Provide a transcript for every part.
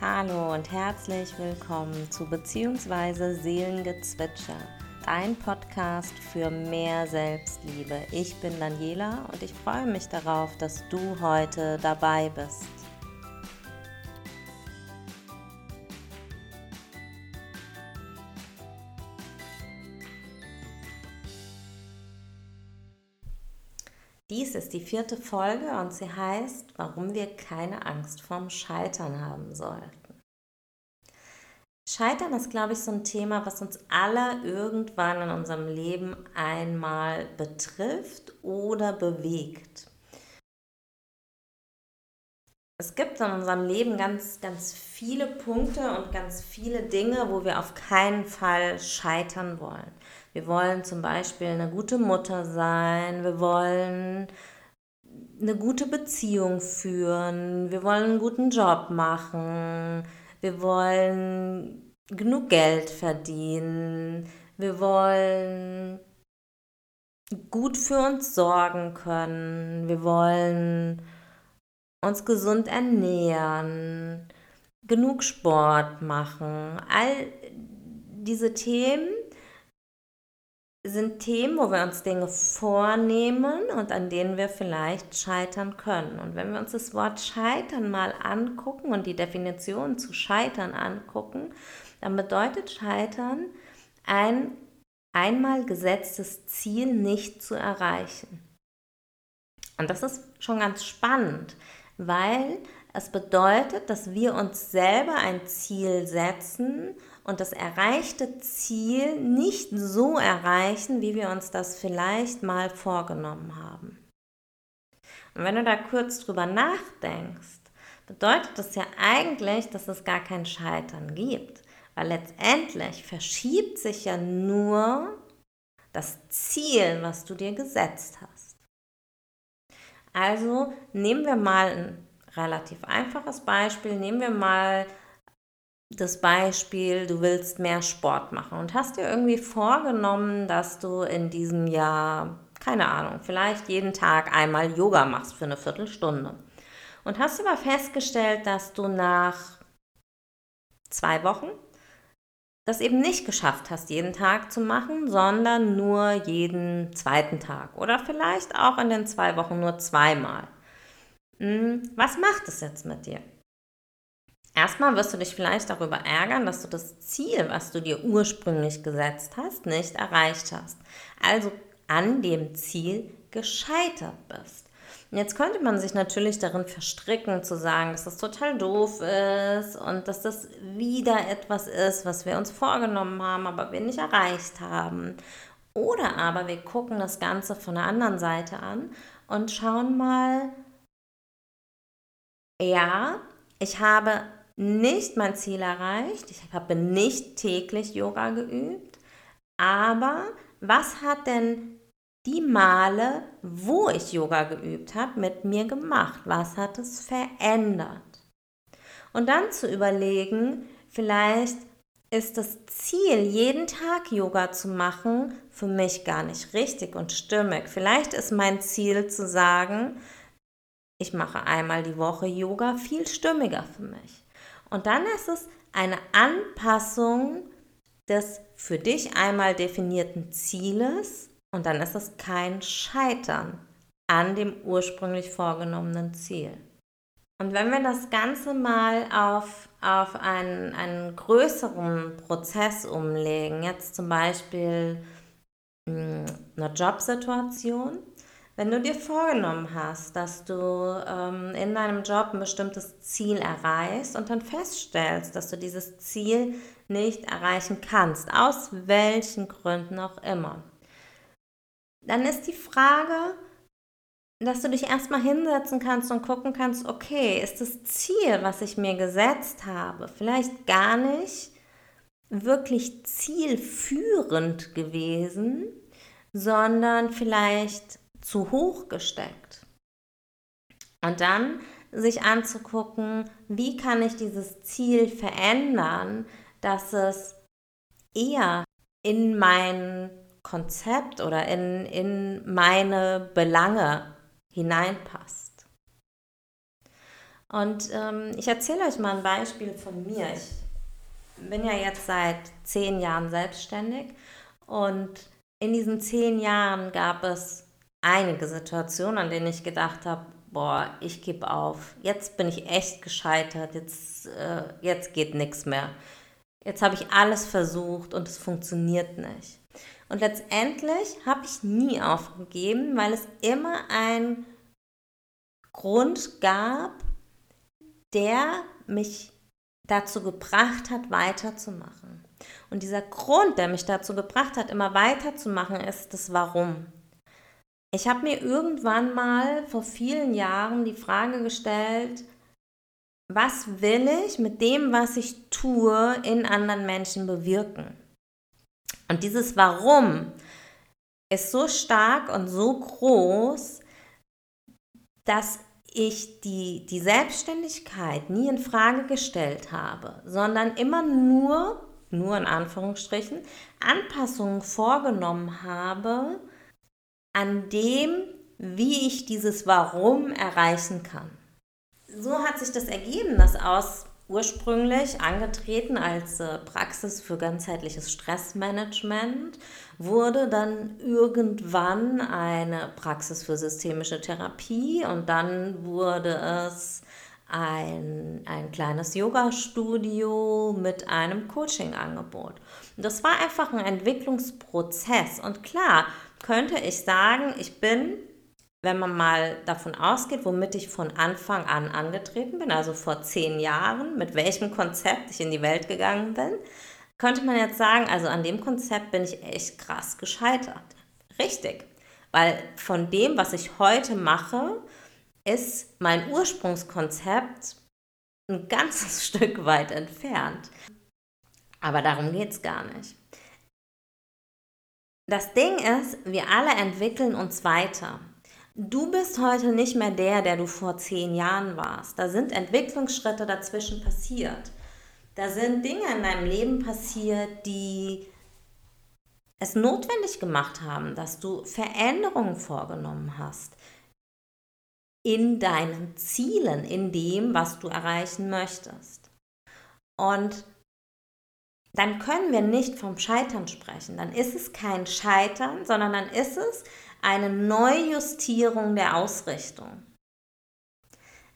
Hallo und herzlich willkommen zu Beziehungsweise Seelengezwitscher, dein Podcast für mehr Selbstliebe. Ich bin Daniela und ich freue mich darauf, dass du heute dabei bist. Vierte Folge und sie heißt, warum wir keine Angst vorm Scheitern haben sollten. Scheitern ist, glaube ich, so ein Thema, was uns alle irgendwann in unserem Leben einmal betrifft oder bewegt. Es gibt in unserem Leben ganz, ganz viele Punkte und ganz viele Dinge, wo wir auf keinen Fall scheitern wollen. Wir wollen zum Beispiel eine gute Mutter sein, wir wollen eine gute Beziehung führen, wir wollen einen guten Job machen, wir wollen genug Geld verdienen, wir wollen gut für uns sorgen können, wir wollen uns gesund ernähren, genug Sport machen. All diese Themen sind Themen, wo wir uns Dinge vornehmen und an denen wir vielleicht scheitern können. Und wenn wir uns das Wort scheitern mal angucken und die Definition zu scheitern angucken, dann bedeutet scheitern ein einmal gesetztes Ziel nicht zu erreichen. Und das ist schon ganz spannend, weil es bedeutet, dass wir uns selber ein Ziel setzen und das erreichte Ziel nicht so erreichen, wie wir uns das vielleicht mal vorgenommen haben. Und wenn du da kurz drüber nachdenkst, bedeutet das ja eigentlich, dass es gar kein Scheitern gibt, weil letztendlich verschiebt sich ja nur das Ziel, was du dir gesetzt hast. Also nehmen wir mal ein relativ einfaches Beispiel. Nehmen wir mal das Beispiel, du willst mehr Sport machen und hast dir irgendwie vorgenommen, dass du in diesem Jahr, keine Ahnung, vielleicht jeden Tag einmal Yoga machst für eine Viertelstunde. Und hast aber festgestellt, dass du nach zwei Wochen das eben nicht geschafft hast, jeden Tag zu machen, sondern nur jeden zweiten Tag oder vielleicht auch in den zwei Wochen nur zweimal. Hm, was macht es jetzt mit dir? Erstmal wirst du dich vielleicht darüber ärgern, dass du das Ziel, was du dir ursprünglich gesetzt hast, nicht erreicht hast. Also an dem Ziel gescheitert bist. Und jetzt könnte man sich natürlich darin verstricken, zu sagen, dass das total doof ist und dass das wieder etwas ist, was wir uns vorgenommen haben, aber wir nicht erreicht haben. Oder aber wir gucken das Ganze von der anderen Seite an und schauen mal, ja, ich habe nicht mein Ziel erreicht, ich habe nicht täglich Yoga geübt, aber was hat denn die Male, wo ich Yoga geübt habe, mit mir gemacht? Was hat es verändert? Und dann zu überlegen, vielleicht ist das Ziel, jeden Tag Yoga zu machen, für mich gar nicht richtig und stimmig. Vielleicht ist mein Ziel zu sagen, ich mache einmal die Woche Yoga, viel stimmiger für mich. Und dann ist es eine Anpassung des für dich einmal definierten Zieles und dann ist es kein Scheitern an dem ursprünglich vorgenommenen Ziel. Und wenn wir das Ganze mal auf, auf einen, einen größeren Prozess umlegen, jetzt zum Beispiel hm, eine Jobsituation, wenn du dir vorgenommen hast, dass du ähm, in deinem Job ein bestimmtes Ziel erreichst und dann feststellst, dass du dieses Ziel nicht erreichen kannst, aus welchen Gründen auch immer, dann ist die Frage, dass du dich erstmal hinsetzen kannst und gucken kannst, okay, ist das Ziel, was ich mir gesetzt habe, vielleicht gar nicht wirklich zielführend gewesen, sondern vielleicht zu hoch gesteckt. Und dann sich anzugucken, wie kann ich dieses Ziel verändern, dass es eher in mein Konzept oder in, in meine Belange hineinpasst. Und ähm, ich erzähle euch mal ein Beispiel von mir. Ich bin ja jetzt seit zehn Jahren selbstständig und in diesen zehn Jahren gab es einige Situationen, an denen ich gedacht habe, boah, ich gebe auf. Jetzt bin ich echt gescheitert. Jetzt, äh, jetzt geht nichts mehr. Jetzt habe ich alles versucht und es funktioniert nicht. Und letztendlich habe ich nie aufgegeben, weil es immer einen Grund gab, der mich dazu gebracht hat, weiterzumachen. Und dieser Grund, der mich dazu gebracht hat, immer weiterzumachen, ist das Warum. Ich habe mir irgendwann mal vor vielen Jahren die Frage gestellt, was will ich mit dem, was ich tue, in anderen Menschen bewirken? Und dieses Warum ist so stark und so groß, dass ich die, die Selbstständigkeit nie in Frage gestellt habe, sondern immer nur, nur in Anführungsstrichen, Anpassungen vorgenommen habe an dem, wie ich dieses Warum erreichen kann. So hat sich das ergeben, dass aus ursprünglich angetreten als äh, Praxis für ganzheitliches Stressmanagement, wurde dann irgendwann eine Praxis für systemische Therapie und dann wurde es ein, ein kleines Yoga-Studio mit einem Coaching-Angebot. Das war einfach ein Entwicklungsprozess und klar könnte ich sagen, ich bin wenn man mal davon ausgeht, womit ich von Anfang an angetreten bin, also vor zehn Jahren, mit welchem Konzept ich in die Welt gegangen bin, könnte man jetzt sagen, also an dem Konzept bin ich echt krass gescheitert. Richtig, weil von dem, was ich heute mache, ist mein Ursprungskonzept ein ganzes Stück weit entfernt. Aber darum geht es gar nicht. Das Ding ist, wir alle entwickeln uns weiter. Du bist heute nicht mehr der, der du vor zehn Jahren warst. Da sind Entwicklungsschritte dazwischen passiert. Da sind Dinge in deinem Leben passiert, die es notwendig gemacht haben, dass du Veränderungen vorgenommen hast in deinen Zielen, in dem, was du erreichen möchtest. Und dann können wir nicht vom Scheitern sprechen. Dann ist es kein Scheitern, sondern dann ist es eine Neujustierung der Ausrichtung.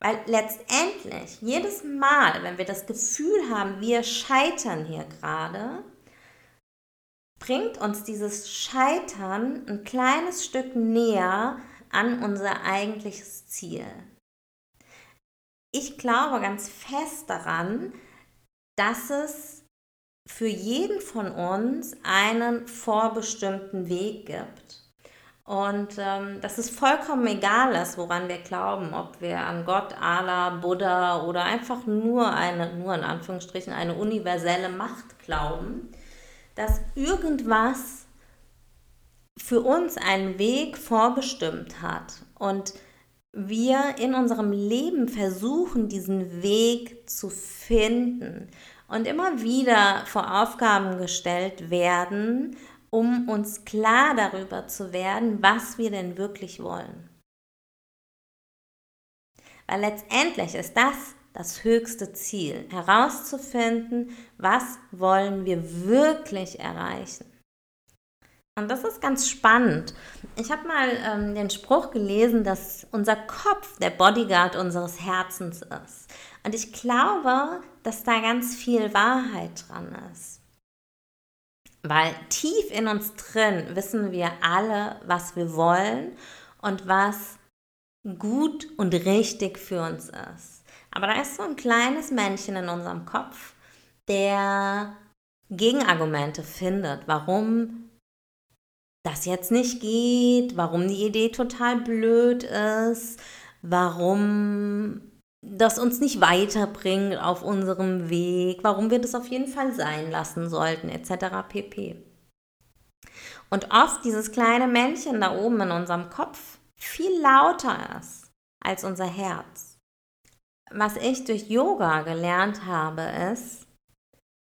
Weil letztendlich, jedes Mal, wenn wir das Gefühl haben, wir scheitern hier gerade, bringt uns dieses Scheitern ein kleines Stück näher an unser eigentliches Ziel. Ich glaube ganz fest daran, dass es für jeden von uns einen vorbestimmten Weg gibt. Und ähm, dass es vollkommen egal ist, woran wir glauben, ob wir an Gott, Allah, Buddha oder einfach nur eine, nur in Anführungsstrichen, eine universelle Macht glauben, dass irgendwas für uns einen Weg vorbestimmt hat und wir in unserem Leben versuchen, diesen Weg zu finden und immer wieder vor Aufgaben gestellt werden um uns klar darüber zu werden, was wir denn wirklich wollen. Weil letztendlich ist das das höchste Ziel, herauszufinden, was wollen wir wirklich erreichen. Und das ist ganz spannend. Ich habe mal ähm, den Spruch gelesen, dass unser Kopf der Bodyguard unseres Herzens ist. Und ich glaube, dass da ganz viel Wahrheit dran ist. Weil tief in uns drin wissen wir alle, was wir wollen und was gut und richtig für uns ist. Aber da ist so ein kleines Männchen in unserem Kopf, der Gegenargumente findet, warum das jetzt nicht geht, warum die Idee total blöd ist, warum das uns nicht weiterbringt auf unserem Weg, warum wir das auf jeden Fall sein lassen sollten, etc. pp. Und oft dieses kleine Männchen da oben in unserem Kopf viel lauter ist als unser Herz. Was ich durch Yoga gelernt habe, ist,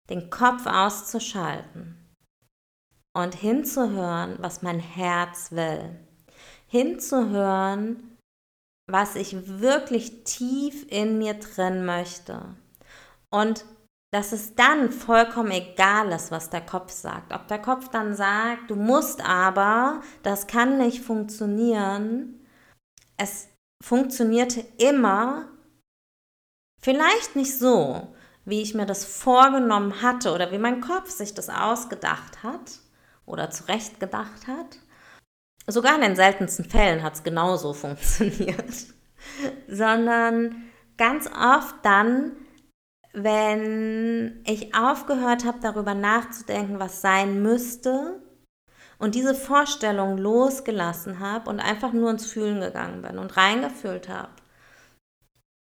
den Kopf auszuschalten und hinzuhören, was mein Herz will. Hinzuhören, was ich wirklich tief in mir drin möchte. Und dass es dann vollkommen egal ist, was der Kopf sagt. Ob der Kopf dann sagt, du musst aber, das kann nicht funktionieren. Es funktionierte immer, vielleicht nicht so, wie ich mir das vorgenommen hatte oder wie mein Kopf sich das ausgedacht hat oder zurechtgedacht hat. Sogar in den seltensten Fällen hat es genauso funktioniert, sondern ganz oft dann, wenn ich aufgehört habe, darüber nachzudenken, was sein müsste und diese Vorstellung losgelassen habe und einfach nur ins Fühlen gegangen bin und reingefühlt habe.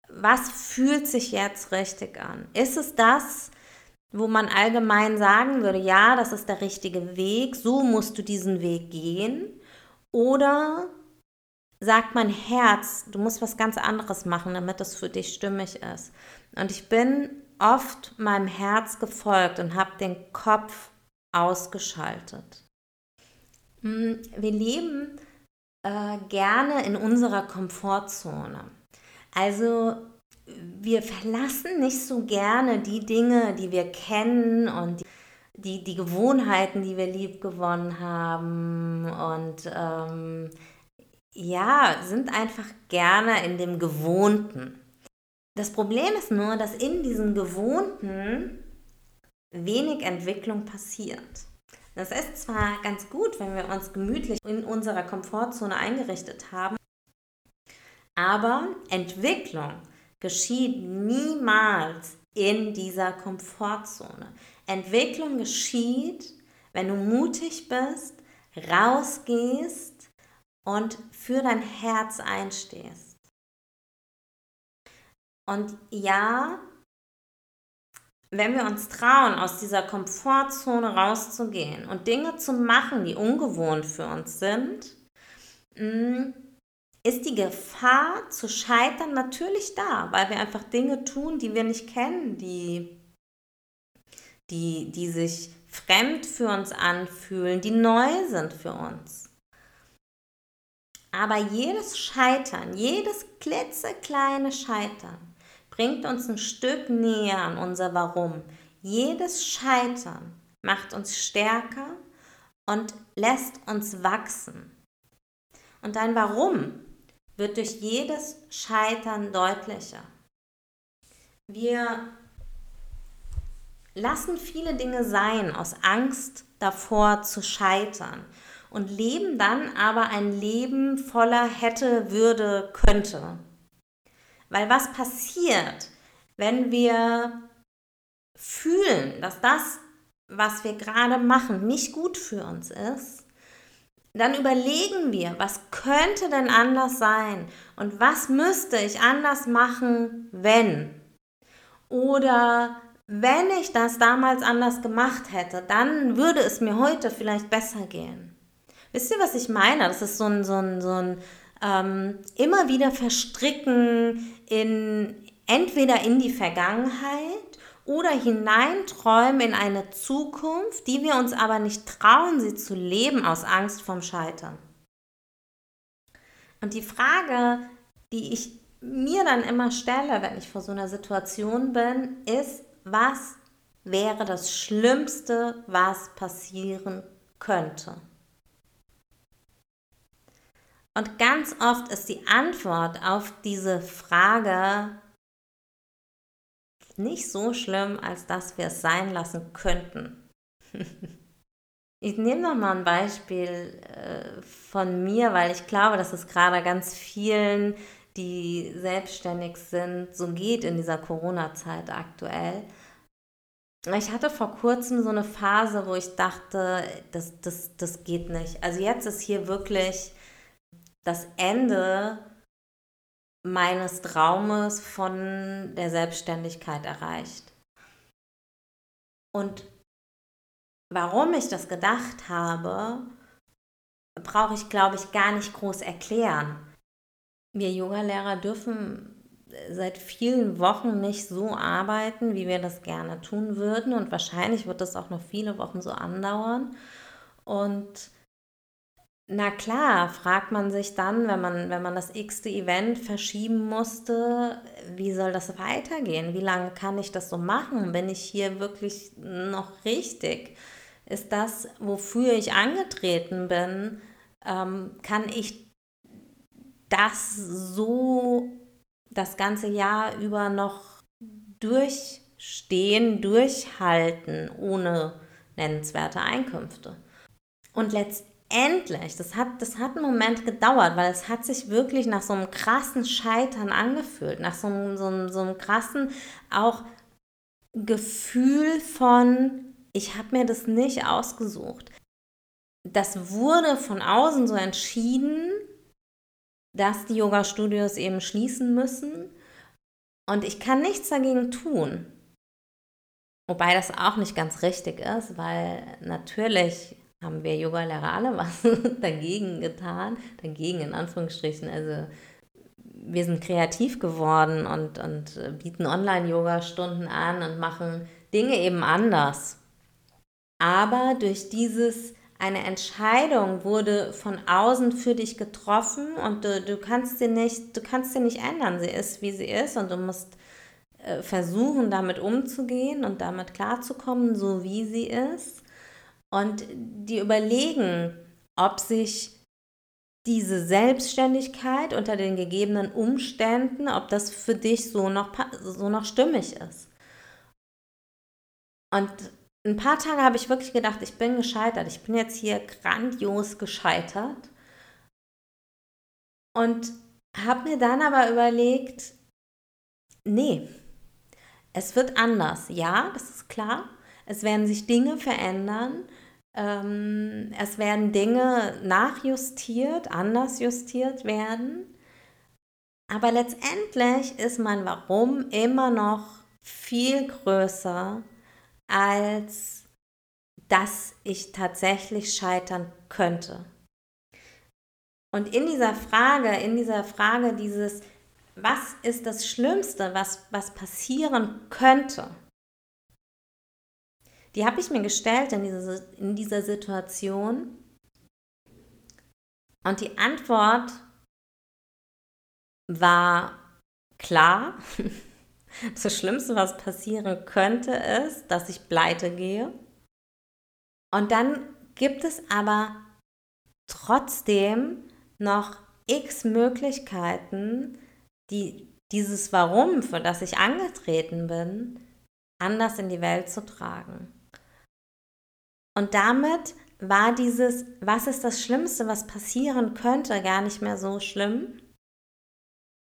Was fühlt sich jetzt richtig an? Ist es das, wo man allgemein sagen würde, ja, das ist der richtige Weg, so musst du diesen Weg gehen? Oder sagt mein Herz, du musst was ganz anderes machen, damit es für dich stimmig ist? Und ich bin oft meinem Herz gefolgt und habe den Kopf ausgeschaltet. Hm, wir leben äh, gerne in unserer Komfortzone. Also wir verlassen nicht so gerne die Dinge, die wir kennen und die, die, die Gewohnheiten, die wir lieb gewonnen haben und ähm, ja, sind einfach gerne in dem Gewohnten. Das Problem ist nur, dass in diesem Gewohnten wenig Entwicklung passiert. Das ist zwar ganz gut, wenn wir uns gemütlich in unserer Komfortzone eingerichtet haben, aber Entwicklung geschieht niemals in dieser Komfortzone. Entwicklung geschieht, wenn du mutig bist, rausgehst und für dein Herz einstehst. Und ja, wenn wir uns trauen, aus dieser Komfortzone rauszugehen und Dinge zu machen, die ungewohnt für uns sind, mm, ist die Gefahr zu scheitern natürlich da, weil wir einfach Dinge tun, die wir nicht kennen, die, die, die sich fremd für uns anfühlen, die neu sind für uns. Aber jedes Scheitern, jedes klitzekleine Scheitern bringt uns ein Stück näher an unser Warum. Jedes Scheitern macht uns stärker und lässt uns wachsen. Und dein Warum wird durch jedes Scheitern deutlicher. Wir lassen viele Dinge sein aus Angst davor zu scheitern und leben dann aber ein Leben voller hätte, würde, könnte. Weil was passiert, wenn wir fühlen, dass das, was wir gerade machen, nicht gut für uns ist, dann überlegen wir, was könnte denn anders sein und was müsste ich anders machen, wenn. Oder wenn ich das damals anders gemacht hätte, dann würde es mir heute vielleicht besser gehen. Wisst ihr, was ich meine? Das ist so ein, so ein, so ein ähm, immer wieder verstricken in entweder in die Vergangenheit oder hineinträumen in eine Zukunft, die wir uns aber nicht trauen, sie zu leben aus Angst vom Scheitern. Und die Frage, die ich mir dann immer stelle, wenn ich vor so einer Situation bin, ist, was wäre das Schlimmste, was passieren könnte? Und ganz oft ist die Antwort auf diese Frage nicht so schlimm, als dass wir es sein lassen könnten. ich nehme noch mal ein Beispiel äh, von mir, weil ich glaube, dass es gerade ganz vielen, die selbstständig sind, so geht in dieser Corona-Zeit aktuell. Ich hatte vor kurzem so eine Phase, wo ich dachte, das, das, das geht nicht. Also jetzt ist hier wirklich das Ende meines Traumes von der Selbstständigkeit erreicht. Und warum ich das gedacht habe, brauche ich, glaube ich, gar nicht groß erklären. Wir Yoga-Lehrer dürfen seit vielen Wochen nicht so arbeiten, wie wir das gerne tun würden. Und wahrscheinlich wird das auch noch viele Wochen so andauern. Und na klar, fragt man sich dann, wenn man, wenn man das x-te Event verschieben musste, wie soll das weitergehen? Wie lange kann ich das so machen? Bin ich hier wirklich noch richtig? Ist das, wofür ich angetreten bin, ähm, kann ich das so das ganze Jahr über noch durchstehen, durchhalten, ohne nennenswerte Einkünfte? Und letztendlich endlich, das hat, das hat einen Moment gedauert, weil es hat sich wirklich nach so einem krassen Scheitern angefühlt, nach so einem, so so einem krassen auch Gefühl von, ich habe mir das nicht ausgesucht. Das wurde von außen so entschieden, dass die Yoga-Studios eben schließen müssen. Und ich kann nichts dagegen tun. Wobei das auch nicht ganz richtig ist, weil natürlich haben wir Yogalehrer alle was dagegen getan, dagegen in Anführungsstrichen. Also wir sind kreativ geworden und, und bieten Online-Yoga-Stunden an und machen Dinge eben anders. Aber durch dieses, eine Entscheidung wurde von außen für dich getroffen und du, du, kannst sie nicht, du kannst sie nicht ändern. Sie ist, wie sie ist und du musst äh, versuchen, damit umzugehen und damit klarzukommen, so wie sie ist und die überlegen, ob sich diese Selbstständigkeit unter den gegebenen Umständen, ob das für dich so noch, so noch stimmig ist. Und ein paar Tage habe ich wirklich gedacht, ich bin gescheitert. Ich bin jetzt hier grandios gescheitert. Und habe mir dann aber überlegt, nee, es wird anders. Ja, das ist klar. Es werden sich Dinge verändern. Ähm, es werden Dinge nachjustiert, anders justiert werden. Aber letztendlich ist mein Warum immer noch viel größer, als dass ich tatsächlich scheitern könnte. Und in dieser Frage, in dieser Frage dieses, was ist das Schlimmste, was, was passieren könnte, die habe ich mir gestellt in, diese, in dieser Situation. Und die Antwort war klar. Das Schlimmste, was passieren könnte, ist, dass ich pleite gehe. Und dann gibt es aber trotzdem noch x Möglichkeiten, die, dieses Warum, für das ich angetreten bin, anders in die Welt zu tragen. Und damit war dieses, was ist das Schlimmste, was passieren könnte, gar nicht mehr so schlimm.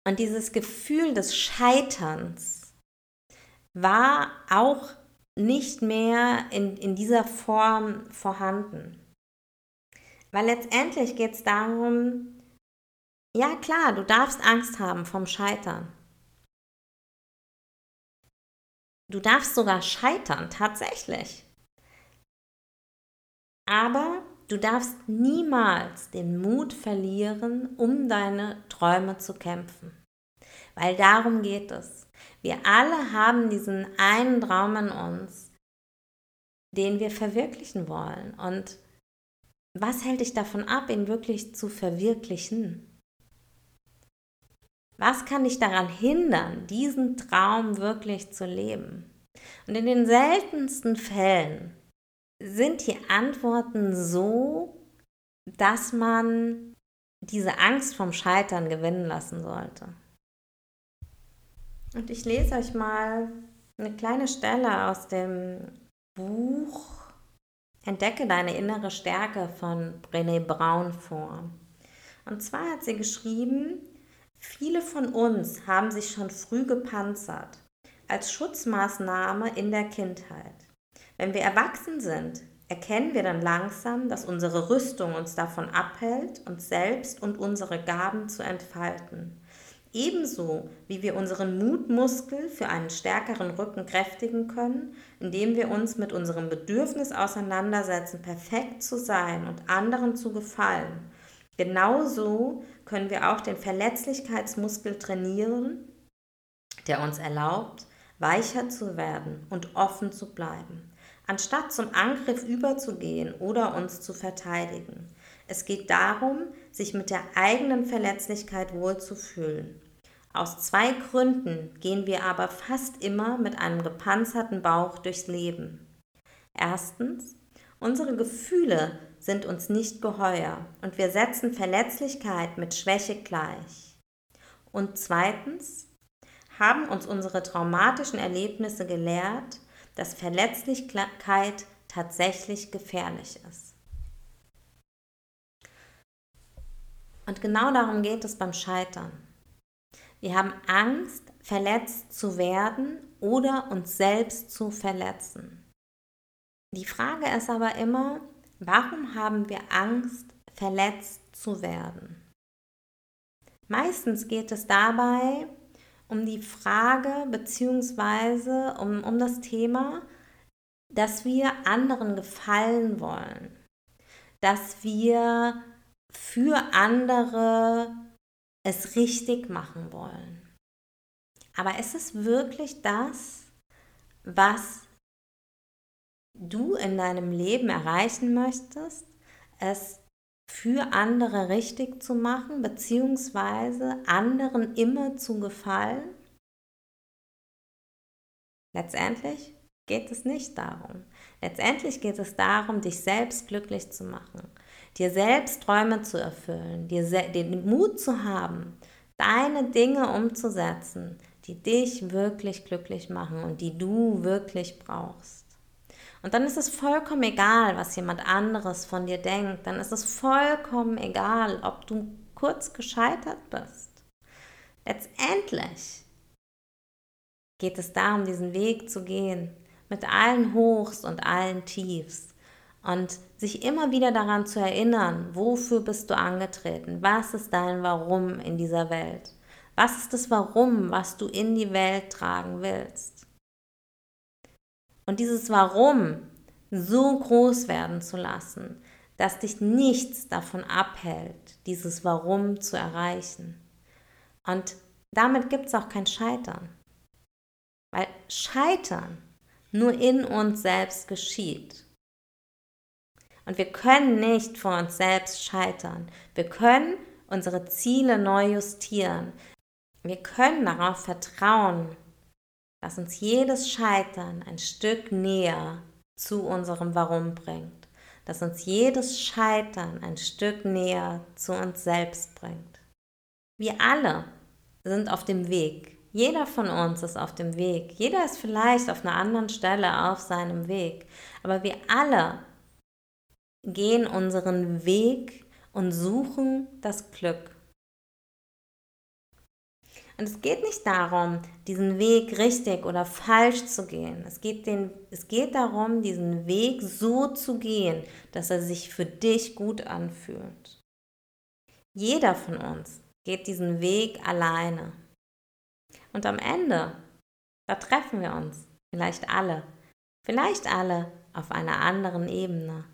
Und dieses Gefühl des Scheiterns war auch nicht mehr in, in dieser Form vorhanden. Weil letztendlich geht es darum, ja klar, du darfst Angst haben vom Scheitern. Du darfst sogar scheitern, tatsächlich. Aber du darfst niemals den Mut verlieren, um deine Träume zu kämpfen. Weil darum geht es. Wir alle haben diesen einen Traum in uns, den wir verwirklichen wollen. Und was hält dich davon ab, ihn wirklich zu verwirklichen? Was kann dich daran hindern, diesen Traum wirklich zu leben? Und in den seltensten Fällen sind die Antworten so, dass man diese Angst vom Scheitern gewinnen lassen sollte. Und ich lese euch mal eine kleine Stelle aus dem Buch Entdecke deine innere Stärke von Brené Brown vor. Und zwar hat sie geschrieben, viele von uns haben sich schon früh gepanzert als Schutzmaßnahme in der Kindheit. Wenn wir erwachsen sind, erkennen wir dann langsam, dass unsere Rüstung uns davon abhält, uns selbst und unsere Gaben zu entfalten. Ebenso wie wir unseren Mutmuskel für einen stärkeren Rücken kräftigen können, indem wir uns mit unserem Bedürfnis auseinandersetzen, perfekt zu sein und anderen zu gefallen. Genauso können wir auch den Verletzlichkeitsmuskel trainieren, der uns erlaubt, weicher zu werden und offen zu bleiben anstatt zum Angriff überzugehen oder uns zu verteidigen. Es geht darum, sich mit der eigenen Verletzlichkeit wohlzufühlen. Aus zwei Gründen gehen wir aber fast immer mit einem gepanzerten Bauch durchs Leben. Erstens, unsere Gefühle sind uns nicht geheuer und wir setzen Verletzlichkeit mit Schwäche gleich. Und zweitens, haben uns unsere traumatischen Erlebnisse gelehrt, dass Verletzlichkeit tatsächlich gefährlich ist. Und genau darum geht es beim Scheitern. Wir haben Angst, verletzt zu werden oder uns selbst zu verletzen. Die Frage ist aber immer, warum haben wir Angst, verletzt zu werden? Meistens geht es dabei um die Frage bzw. Um, um das Thema, dass wir anderen gefallen wollen, dass wir für andere es richtig machen wollen. Aber ist es wirklich das, was du in deinem Leben erreichen möchtest, es für andere richtig zu machen, beziehungsweise anderen immer zu gefallen? Letztendlich geht es nicht darum. Letztendlich geht es darum, dich selbst glücklich zu machen, dir selbst Träume zu erfüllen, dir den Mut zu haben, deine Dinge umzusetzen, die dich wirklich glücklich machen und die du wirklich brauchst. Und dann ist es vollkommen egal, was jemand anderes von dir denkt. Dann ist es vollkommen egal, ob du kurz gescheitert bist. Letztendlich geht es darum, diesen Weg zu gehen, mit allen Hochs und allen Tiefs. Und sich immer wieder daran zu erinnern, wofür bist du angetreten? Was ist dein Warum in dieser Welt? Was ist das Warum, was du in die Welt tragen willst? Und dieses Warum so groß werden zu lassen, dass dich nichts davon abhält, dieses Warum zu erreichen. Und damit gibt es auch kein Scheitern. Weil Scheitern nur in uns selbst geschieht. Und wir können nicht vor uns selbst scheitern. Wir können unsere Ziele neu justieren. Wir können darauf vertrauen, dass uns jedes Scheitern ein Stück näher zu unserem Warum bringt. Dass uns jedes Scheitern ein Stück näher zu uns selbst bringt. Wir alle sind auf dem Weg. Jeder von uns ist auf dem Weg. Jeder ist vielleicht auf einer anderen Stelle auf seinem Weg. Aber wir alle gehen unseren Weg und suchen das Glück. Und es geht nicht darum, diesen Weg richtig oder falsch zu gehen. Es geht, den, es geht darum, diesen Weg so zu gehen, dass er sich für dich gut anfühlt. Jeder von uns geht diesen Weg alleine. Und am Ende, da treffen wir uns, vielleicht alle, vielleicht alle auf einer anderen Ebene.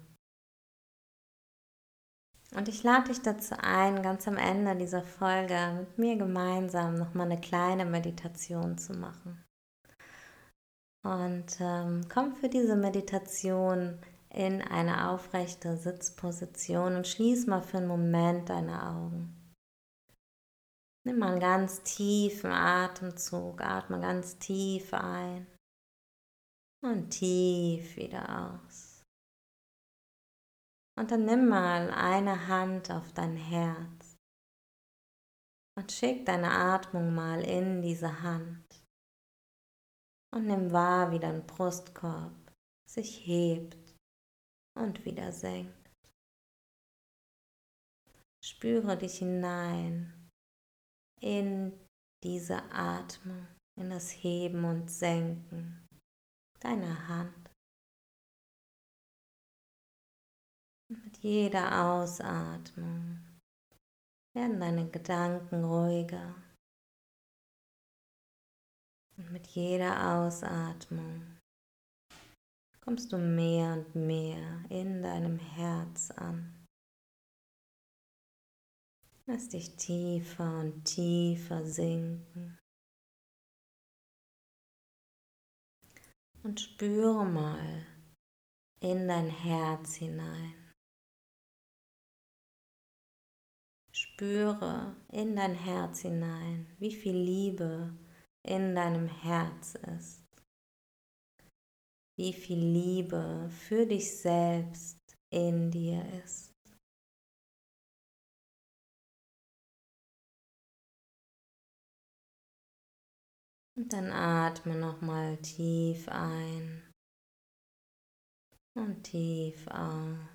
Und ich lade dich dazu ein, ganz am Ende dieser Folge mit mir gemeinsam nochmal eine kleine Meditation zu machen. Und ähm, komm für diese Meditation in eine aufrechte Sitzposition und schließ mal für einen Moment deine Augen. Nimm mal einen ganz tiefen Atemzug, atme ganz tief ein und tief wieder aus. Und dann nimm mal eine Hand auf dein Herz und schick deine Atmung mal in diese Hand. Und nimm wahr, wie dein Brustkorb sich hebt und wieder senkt. Spüre dich hinein in diese Atmung, in das Heben und Senken deiner Hand. Jeder Ausatmung werden deine Gedanken ruhiger. Und mit jeder Ausatmung kommst du mehr und mehr in deinem Herz an. Lass dich tiefer und tiefer sinken. Und spüre mal in dein Herz hinein. Spüre in dein Herz hinein, wie viel Liebe in deinem Herz ist. Wie viel Liebe für dich selbst in dir ist. Und dann atme nochmal tief ein und tief aus.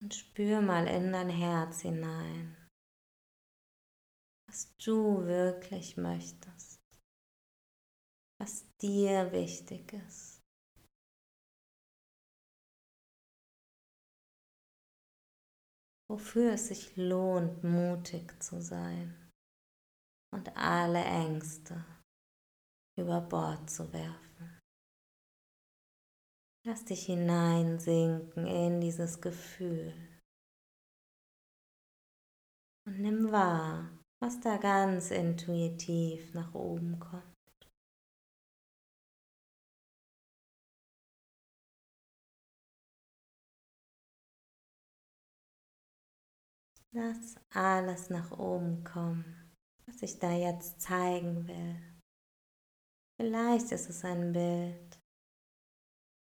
Und spür mal in dein Herz hinein, was du wirklich möchtest, was dir wichtig ist. Wofür es sich lohnt, mutig zu sein und alle Ängste über Bord zu werfen. Lass dich hineinsinken in dieses Gefühl und nimm wahr, was da ganz intuitiv nach oben kommt. Lass alles nach oben kommen was ich da jetzt zeigen will. Vielleicht ist es ein Bild,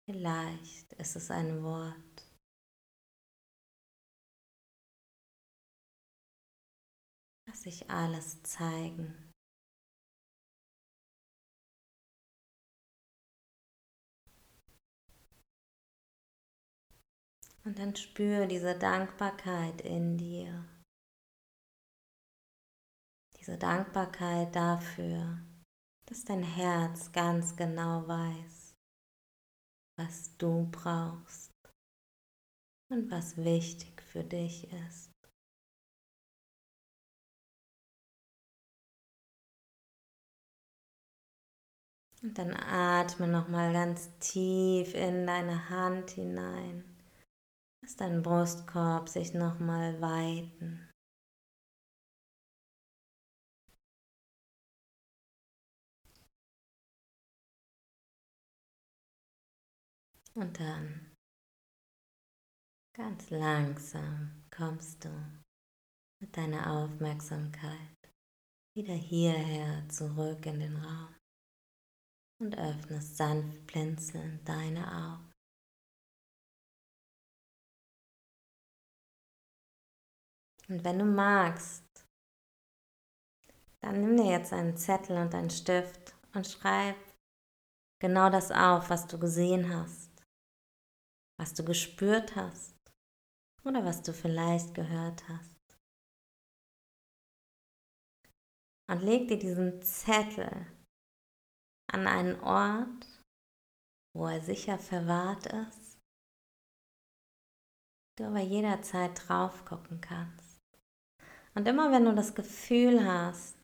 vielleicht ist es ein Wort. Lass sich alles zeigen. Und dann spür diese Dankbarkeit in dir diese Dankbarkeit dafür, dass dein Herz ganz genau weiß, was du brauchst und was wichtig für dich ist. Und dann atme nochmal ganz tief in deine Hand hinein. Lass deinen Brustkorb sich nochmal weiten. Und dann ganz langsam kommst du mit deiner Aufmerksamkeit wieder hierher zurück in den Raum und öffnest sanft blinzelnd deine Augen. Und wenn du magst, dann nimm dir jetzt einen Zettel und einen Stift und schreib genau das auf, was du gesehen hast was du gespürt hast oder was du vielleicht gehört hast. Und leg dir diesen Zettel an einen Ort, wo er sicher verwahrt ist, du aber jederzeit drauf gucken kannst. Und immer wenn du das Gefühl hast,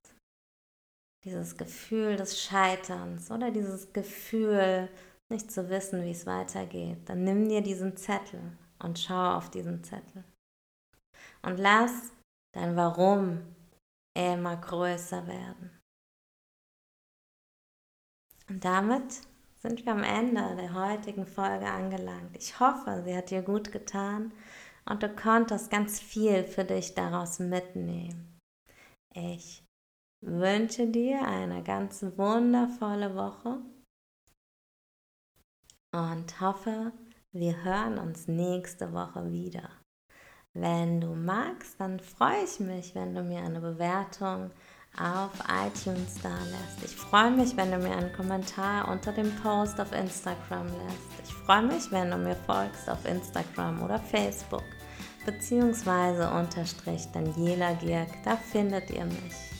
dieses Gefühl des Scheiterns oder dieses Gefühl, nicht zu wissen, wie es weitergeht, dann nimm dir diesen Zettel und schau auf diesen Zettel. Und lass dein Warum immer größer werden. Und damit sind wir am Ende der heutigen Folge angelangt. Ich hoffe, sie hat dir gut getan und du konntest ganz viel für dich daraus mitnehmen. Ich wünsche dir eine ganz wundervolle Woche und hoffe, wir hören uns nächste Woche wieder. Wenn du magst, dann freue ich mich, wenn du mir eine Bewertung auf iTunes da lässt. Ich freue mich, wenn du mir einen Kommentar unter dem Post auf Instagram lässt. Ich freue mich, wenn du mir folgst auf Instagram oder Facebook beziehungsweise unterstrich Daniela Gierk, da findet ihr mich.